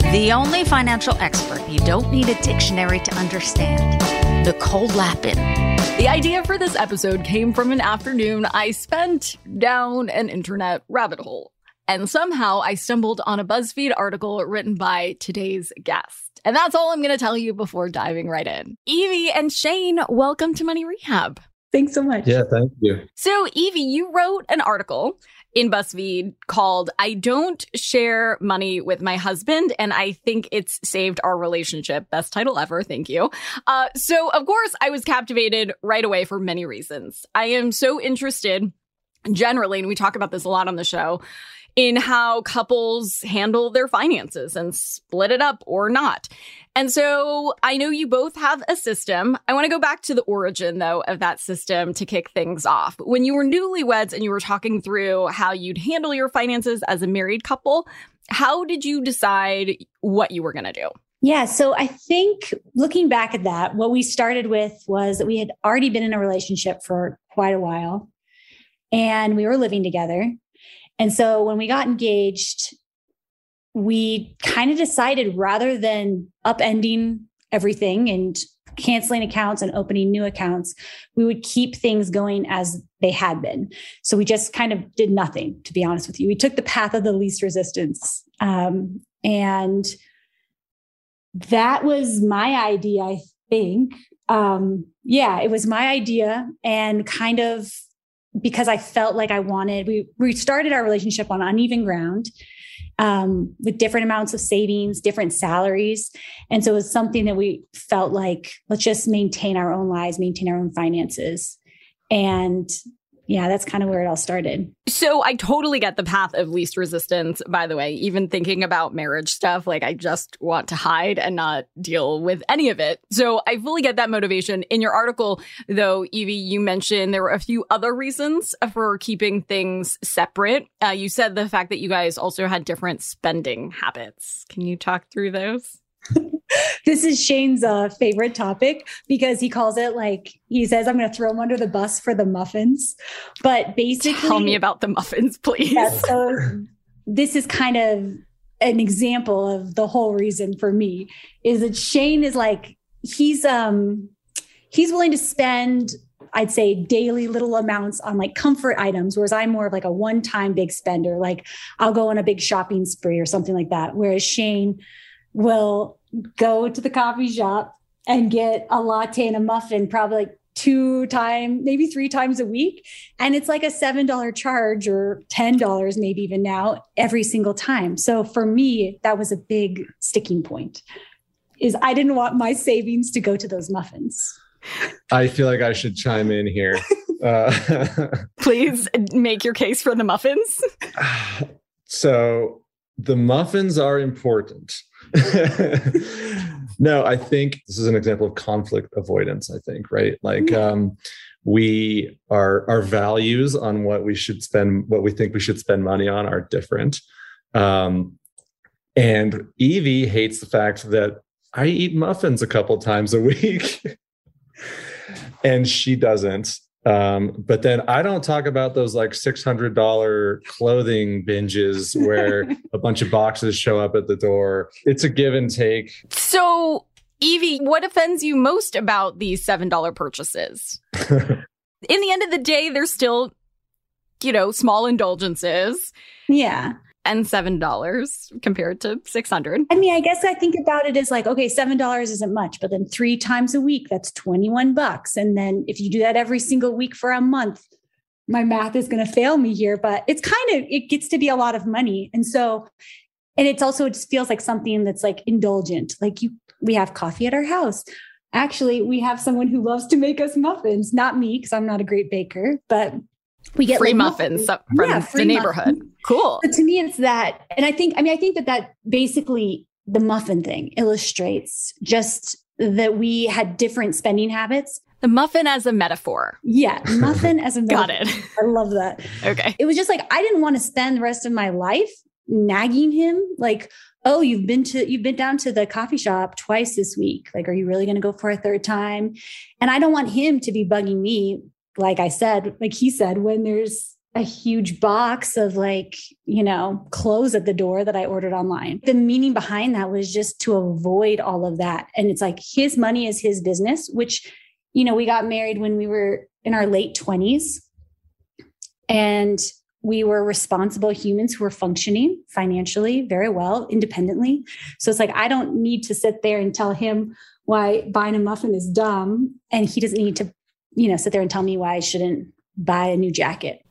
The only financial expert you don't need a dictionary to understand. Nicole Lapin. The idea for this episode came from an afternoon I spent down an internet rabbit hole. And somehow I stumbled on a BuzzFeed article written by today's guest. And that's all I'm going to tell you before diving right in. Evie and Shane, welcome to Money Rehab. Thanks so much. Yeah, thank you. So, Evie, you wrote an article in BuzzFeed called I Don't Share Money with My Husband, and I think it's saved our relationship. Best title ever. Thank you. Uh, so, of course, I was captivated right away for many reasons. I am so interested generally, and we talk about this a lot on the show, in how couples handle their finances and split it up or not. And so I know you both have a system. I want to go back to the origin, though, of that system to kick things off. When you were newlyweds and you were talking through how you'd handle your finances as a married couple, how did you decide what you were going to do? Yeah. So I think looking back at that, what we started with was that we had already been in a relationship for quite a while and we were living together. And so when we got engaged, we kind of decided rather than upending everything and canceling accounts and opening new accounts, we would keep things going as they had been. So we just kind of did nothing, to be honest with you. We took the path of the least resistance. Um, and that was my idea, I think. Um, yeah, it was my idea and kind of because I felt like I wanted, we, we started our relationship on uneven ground um, with different amounts of savings, different salaries. And so it was something that we felt like, let's just maintain our own lives, maintain our own finances. And yeah, that's kind of where it all started. So I totally get the path of least resistance, by the way. Even thinking about marriage stuff, like I just want to hide and not deal with any of it. So I fully get that motivation. In your article, though, Evie, you mentioned there were a few other reasons for keeping things separate. Uh, you said the fact that you guys also had different spending habits. Can you talk through those? this is Shane's uh, favorite topic because he calls it like he says, "I'm going to throw him under the bus for the muffins." But basically, tell me about the muffins, please. Yeah, so this is kind of an example of the whole reason for me is that Shane is like he's um he's willing to spend I'd say daily little amounts on like comfort items, whereas I'm more of like a one time big spender. Like I'll go on a big shopping spree or something like that. Whereas Shane will go to the coffee shop and get a latte and a muffin probably like two time maybe three times a week and it's like a seven dollar charge or ten dollars maybe even now every single time so for me that was a big sticking point is i didn't want my savings to go to those muffins I feel like I should chime in here. Uh, Please make your case for the muffins. so the muffins are important. no, I think this is an example of conflict avoidance, I think, right? Like um we our our values on what we should spend what we think we should spend money on are different. Um and Evie hates the fact that I eat muffins a couple times a week. and she doesn't. Um, but then I don't talk about those like $600 clothing binges where a bunch of boxes show up at the door. It's a give and take. So, Evie, what offends you most about these $7 purchases? In the end of the day, they're still, you know, small indulgences. Yeah. And $7 compared to 600. I mean, I guess I think about it as like, okay, $7 isn't much, but then three times a week, that's 21 bucks. And then if you do that every single week for a month, my math is going to fail me here, but it's kind of, it gets to be a lot of money. And so, and it's also, it just feels like something that's like indulgent. Like you, we have coffee at our house. Actually, we have someone who loves to make us muffins, not me, because I'm not a great baker, but we get free muffins, muffins from yeah, the neighborhood. Muffins. Cool. But to me, it's that, and I think, I mean, I think that that basically the muffin thing illustrates just that we had different spending habits. The muffin as a metaphor. Yeah, muffin as a metaphor. Got it. I love that. Okay. It was just like I didn't want to spend the rest of my life nagging him like, "Oh, you've been to you've been down to the coffee shop twice this week. Like are you really going to go for a third time?" And I don't want him to be bugging me like I said, like he said, when there's a huge box of like, you know, clothes at the door that I ordered online. The meaning behind that was just to avoid all of that. And it's like his money is his business, which, you know, we got married when we were in our late 20s. And we were responsible humans who were functioning financially very well, independently. So it's like, I don't need to sit there and tell him why buying a muffin is dumb. And he doesn't need to you know, sit there and tell me why I shouldn't buy a new jacket.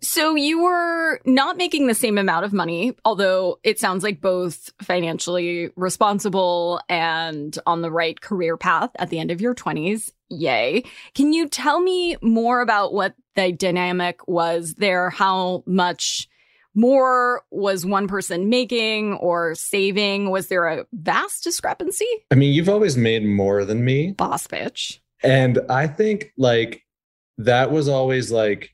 So you were not making the same amount of money, although it sounds like both financially responsible and on the right career path at the end of your 20s. Yay. Can you tell me more about what the dynamic was there? How much more was one person making or saving? Was there a vast discrepancy? I mean, you've always made more than me. Boss bitch. And I think like that was always like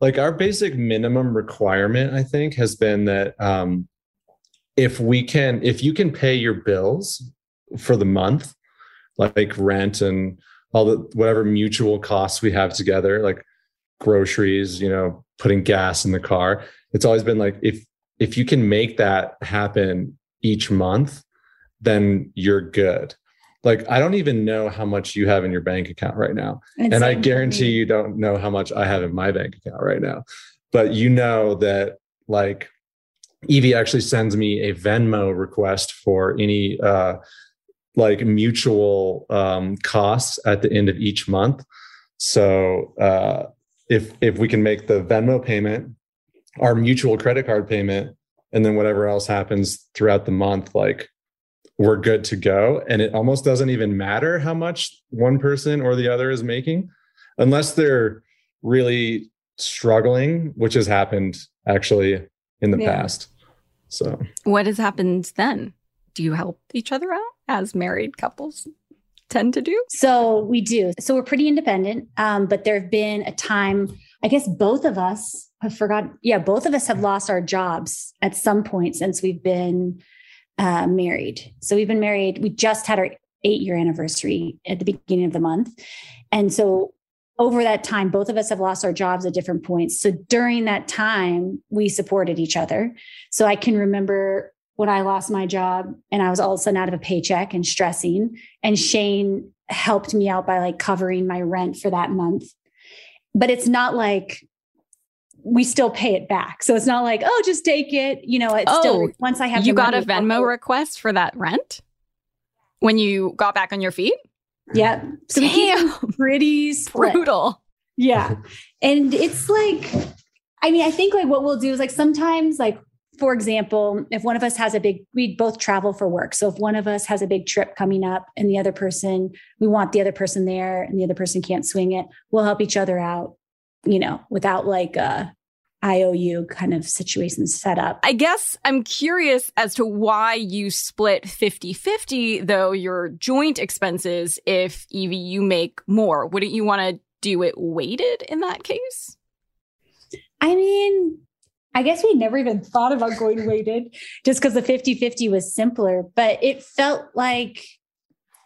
like our basic minimum requirement i think has been that um if we can if you can pay your bills for the month like rent and all the whatever mutual costs we have together like groceries you know putting gas in the car it's always been like if if you can make that happen each month then you're good like I don't even know how much you have in your bank account right now. And, and I guarantee you don't know how much I have in my bank account right now. But you know that like Evie actually sends me a Venmo request for any uh like mutual um costs at the end of each month. So uh if if we can make the Venmo payment, our mutual credit card payment, and then whatever else happens throughout the month, like we're good to go. And it almost doesn't even matter how much one person or the other is making, unless they're really struggling, which has happened actually in the yeah. past. So, what has happened then? Do you help each other out as married couples tend to do? So, we do. So, we're pretty independent. Um, but there have been a time, I guess both of us have forgotten. Yeah, both of us have lost our jobs at some point since we've been uh, married. So we've been married. We just had our eight year anniversary at the beginning of the month. And so over that time, both of us have lost our jobs at different points. So during that time, we supported each other. So I can remember when I lost my job and I was all of a sudden out of a paycheck and stressing. And Shane helped me out by like covering my rent for that month. But it's not like we still pay it back. So it's not like, oh, just take it. You know, it's oh, still once I have you got a Venmo request for that rent when you got back on your feet. Yep. So Damn. pretty split. brutal. Yeah. And it's like, I mean, I think like what we'll do is like sometimes like for example, if one of us has a big, we both travel for work. So if one of us has a big trip coming up and the other person, we want the other person there and the other person can't swing it, we'll help each other out, you know, without like uh IOU kind of situation set up. I guess I'm curious as to why you split 50 50, though your joint expenses, if Evie, you make more. Wouldn't you want to do it weighted in that case? I mean, I guess we never even thought about going weighted just because the 50 50 was simpler, but it felt like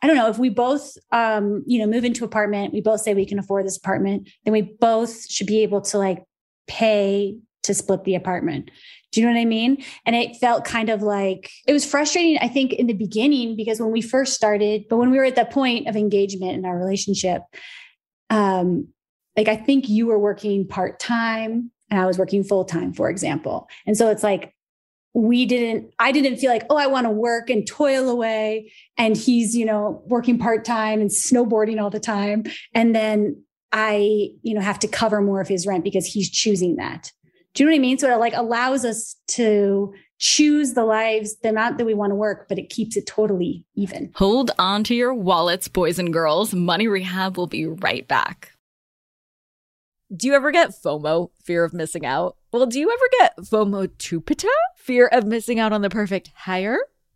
I don't know if we both, um, you know, move into apartment, we both say we can afford this apartment, then we both should be able to like pay to split the apartment. Do you know what I mean? And it felt kind of like it was frustrating, I think, in the beginning because when we first started, but when we were at that point of engagement in our relationship, um, like I think you were working part time and I was working full time, for example. And so it's like we didn't i didn't feel like oh i want to work and toil away and he's you know working part-time and snowboarding all the time and then i you know have to cover more of his rent because he's choosing that. Do you know what i mean? So it like allows us to choose the lives the amount that we want to work but it keeps it totally even. Hold on to your wallets boys and girls. Money rehab will be right back. Do you ever get FOMO, fear of missing out? Well, do you ever get FOMO-tupita, fear of missing out on the perfect hire?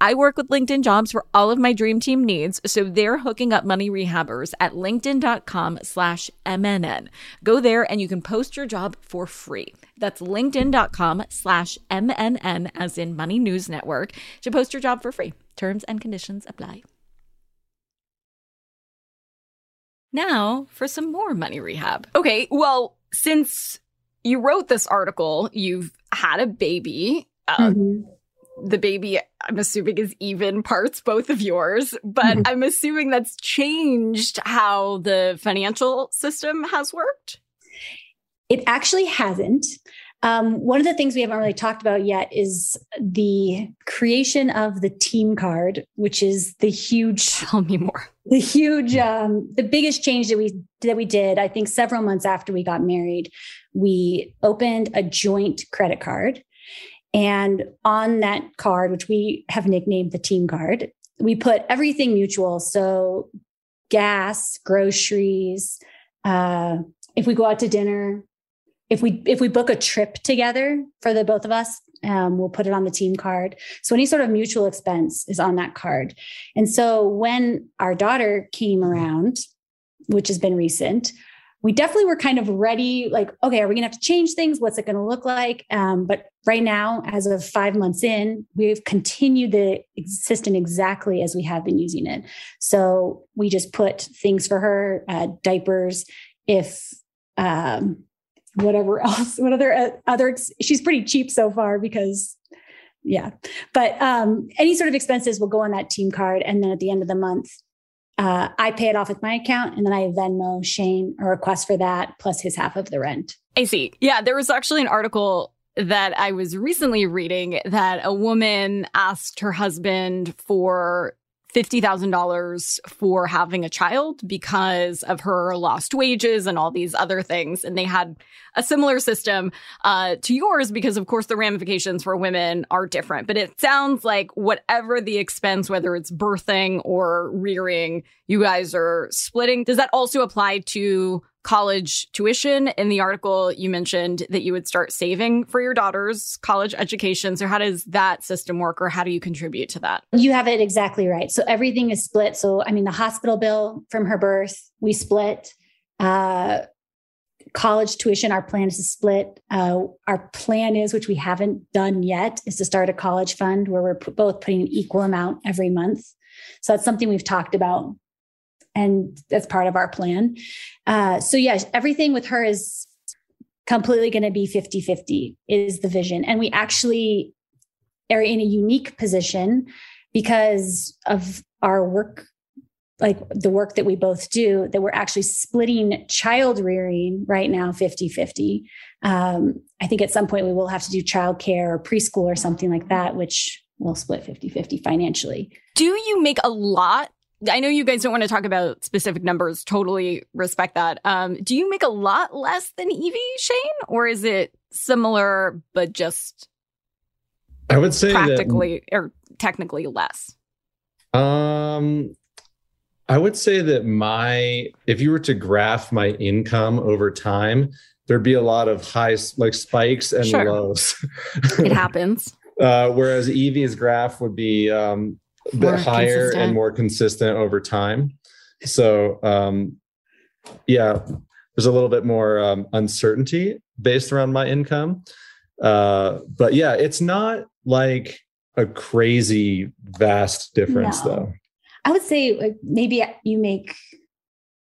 I work with LinkedIn Jobs for all of my dream team needs, so they're hooking up money rehabbers at linkedin.com slash MNN. Go there and you can post your job for free. That's linkedin.com slash MNN as in Money News Network to post your job for free. Terms and conditions apply. Now for some more money rehab. Okay, well, since you wrote this article, you've had a baby. Uh, mm-hmm the baby, I'm assuming, is even parts both of yours, but mm-hmm. I'm assuming that's changed how the financial system has worked. It actually hasn't. Um, one of the things we haven't really talked about yet is the creation of the team card, which is the huge. Tell me more. The huge, um, the biggest change that we that we did. I think several months after we got married, we opened a joint credit card, and on that card, which we have nicknamed the team card, we put everything mutual. So gas, groceries, uh, if we go out to dinner, if we if we book a trip together for the both of us, um, we'll put it on the team card. So any sort of mutual expense is on that card. And so when our daughter came around, which has been recent, we definitely were kind of ready like okay are we to have to change things what's it to look like um, but right now as of five months in we've continued the system exactly as we have been using it so we just put things for her uh, diapers if um, whatever else what other uh, other she's pretty cheap so far because yeah but um, any sort of expenses will go on that team card and then at the end of the month uh, I pay it off with my account and then I Venmo Shane a request for that plus his half of the rent. I see. Yeah, there was actually an article that I was recently reading that a woman asked her husband for $50,000 for having a child because of her lost wages and all these other things. And they had a similar system uh, to yours because, of course, the ramifications for women are different. But it sounds like whatever the expense, whether it's birthing or rearing, you guys are splitting. Does that also apply to college tuition. In the article, you mentioned that you would start saving for your daughter's college education. So, how does that system work, or how do you contribute to that? You have it exactly right. So, everything is split. So, I mean, the hospital bill from her birth, we split. Uh, college tuition, our plan is to split. Uh, our plan is, which we haven't done yet, is to start a college fund where we're p- both putting an equal amount every month. So that's something we've talked about and that's part of our plan. Uh, so yes, everything with her is completely going to be 50 50 is the vision. And we actually are in a unique position because of our work like the work that we both do that we're actually splitting child rearing right now 50 50 um, i think at some point we will have to do childcare or preschool or something like that which will split 50 50 financially do you make a lot I know you guys don't want to talk about specific numbers. Totally respect that. Um, do you make a lot less than Evie, Shane, or is it similar but just? I would say practically that, or technically less. Um, I would say that my, if you were to graph my income over time, there'd be a lot of high, like spikes and Sure. lows. It happens. Uh, whereas Evie's graph would be um, bit higher consistent. and more consistent over time. So, um, yeah, there's a little bit more um, uncertainty based around my income. Uh, but yeah, it's not like a crazy vast difference, No. though. I would say like maybe you make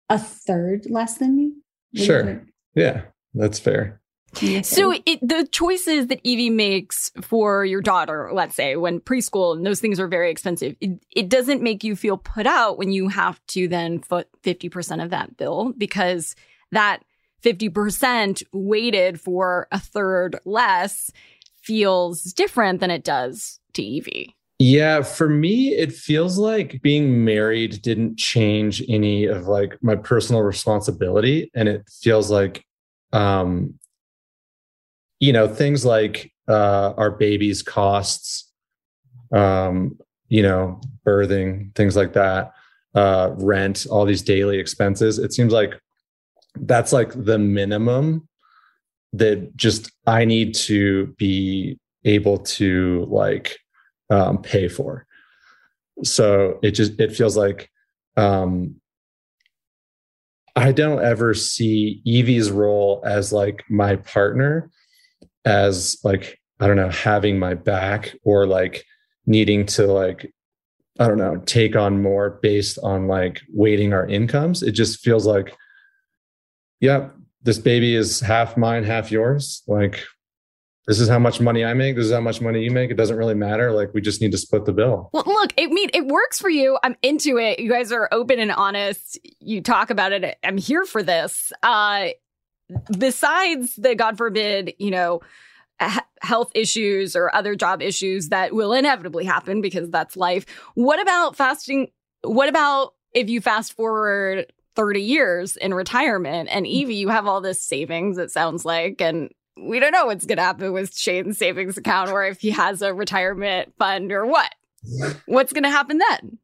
a third less than me. Sure. Yeah, that's fair. So it, the choices that Evie makes for your daughter, let's say when preschool and those things are very expensive, it, it doesn't make you feel put out when you have to then foot 50% of that bill because that 50% weighted for a third less feels different than it does to Evie. Yeah, for me, it feels like being married didn't change any of like my personal responsibility. And it feels like, um, you know, things like uh, our baby's costs, um, you know, birthing, things like that, uh, rent, all these daily expenses. It seems like that's like the minimum that just I need to be able to like um, pay for. So it just it feels like um, I don't ever see Evie's role as like my partner as like I don't know having my back or like needing to like I don't know take on more based on like weighting our incomes. It just feels like yeah, this baby is half mine, half yours. Like this is how much money I make. This is how much money you make. It doesn't really matter. Like we just need to split the bill. Well, look, I mean, it works for you. I'm into it. You guys are open and honest. You talk about it. I'm here for this. Uh, besides the God forbid, you know, health issues or other job issues that will inevitably happen because that's life. What about fasting? What about if you fast forward 30 years in retirement and mm. Evie, you have all this savings, it sounds like, and we don't know what's going to happen with Shane's savings account or if he has a retirement fund or what. What's going to happen then?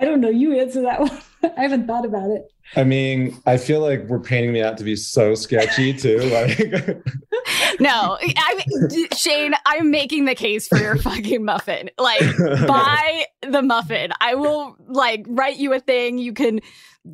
I don't know. You answer that one. I haven't thought about it. I mean, I feel like we're painting me out to be so sketchy too. Like, No, I Shane, I'm making the case for your fucking muffin. Like, buy the muffin. I will like write you a thing. You can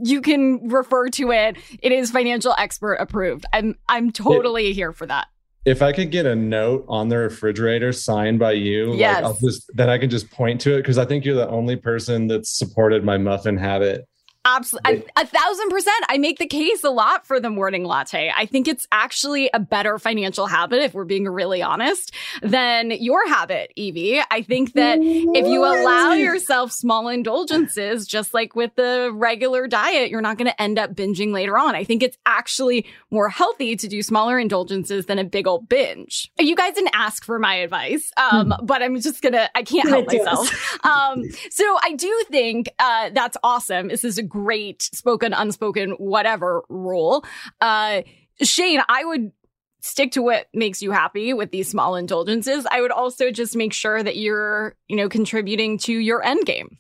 you can refer to it. It is financial expert approved. I'm I'm totally here for that. If I could get a note on the refrigerator signed by you, Yes. like I'll just then I can just point to it because I think you're the only person that's supported my muffin habit. Absolutely. A, a thousand percent. I make the case a lot for the morning latte. I think it's actually a better financial habit, if we're being really honest, than your habit, Evie. I think that if you allow yourself small indulgences, just like with the regular diet, you're not going to end up binging later on. I think it's actually more healthy to do smaller indulgences than a big old binge. You guys didn't ask for my advice, um, but I'm just gonna, I can't help to myself. Um, so I do think uh, that's awesome. This is a great spoken, unspoken, whatever rule. Uh, Shane, I would stick to what makes you happy with these small indulgences. I would also just make sure that you're, you know, contributing to your end game.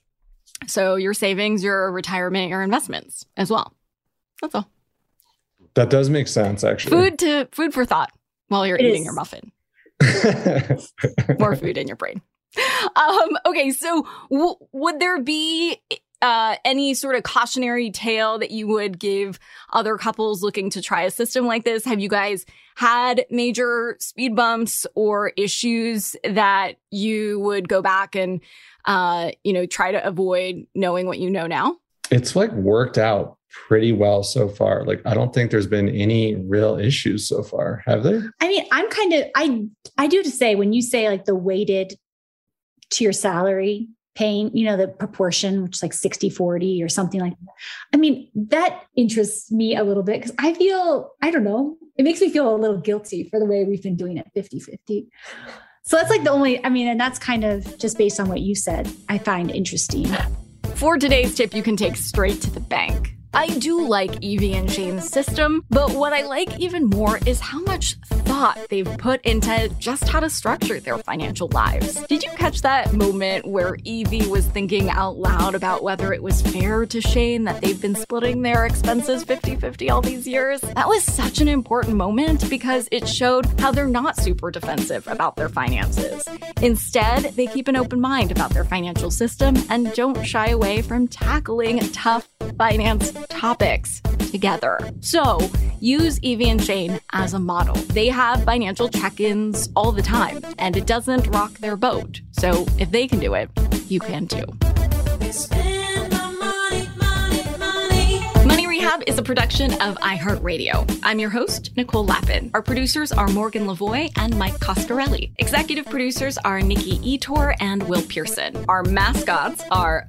So your savings, your retirement, your investments as well. That's all. That does make sense, actually. Food to food for thought while you're It eating is. your muffin. More food in your brain. Um, okay, so w- would there be uh, any sort of cautionary tale that you would give other couples looking to try a system like this? Have you guys had major speed bumps or issues that you would go back and uh, you know try to avoid knowing what you know now? it's like worked out pretty well so far. Like I don't think there's been any real issues so far. Have there? I mean, I'm kind of I I do have to say when you say like the weighted to your salary paying, you know, the proportion, which is like 60 40 or something like that. I mean, that interests me a little bit because I feel, I don't know, it makes me feel a little guilty for the way we've been doing it 50 50. So that's like the only, I mean, and that's kind of just based on what you said, I find interesting. For today's tip, you can take straight to the bank. I do like Evie and Shane's system, but what I like even more is how much thought they've put into just how to structure their financial lives. Did you catch that moment where Evie was thinking out loud about whether it was fair to Shane that they've been splitting their expenses 50 50 all these years? That was such an important moment because it showed how they're not super defensive about their finances. Instead, they keep an open mind about their financial system and don't shy away from tackling tough finance topics together. So use Evie and Shane as a model. They have financial check ins all the time, and it doesn't rock their boat. So if they can do it, you can too. Money Rehab is a production of iHeartRadio. I'm your host, Nicole Lapin. Our producers are Morgan Lavoie and Mike Coscarelli. Executive producers are Nikki Ettore and Will Pearson. Our mascots are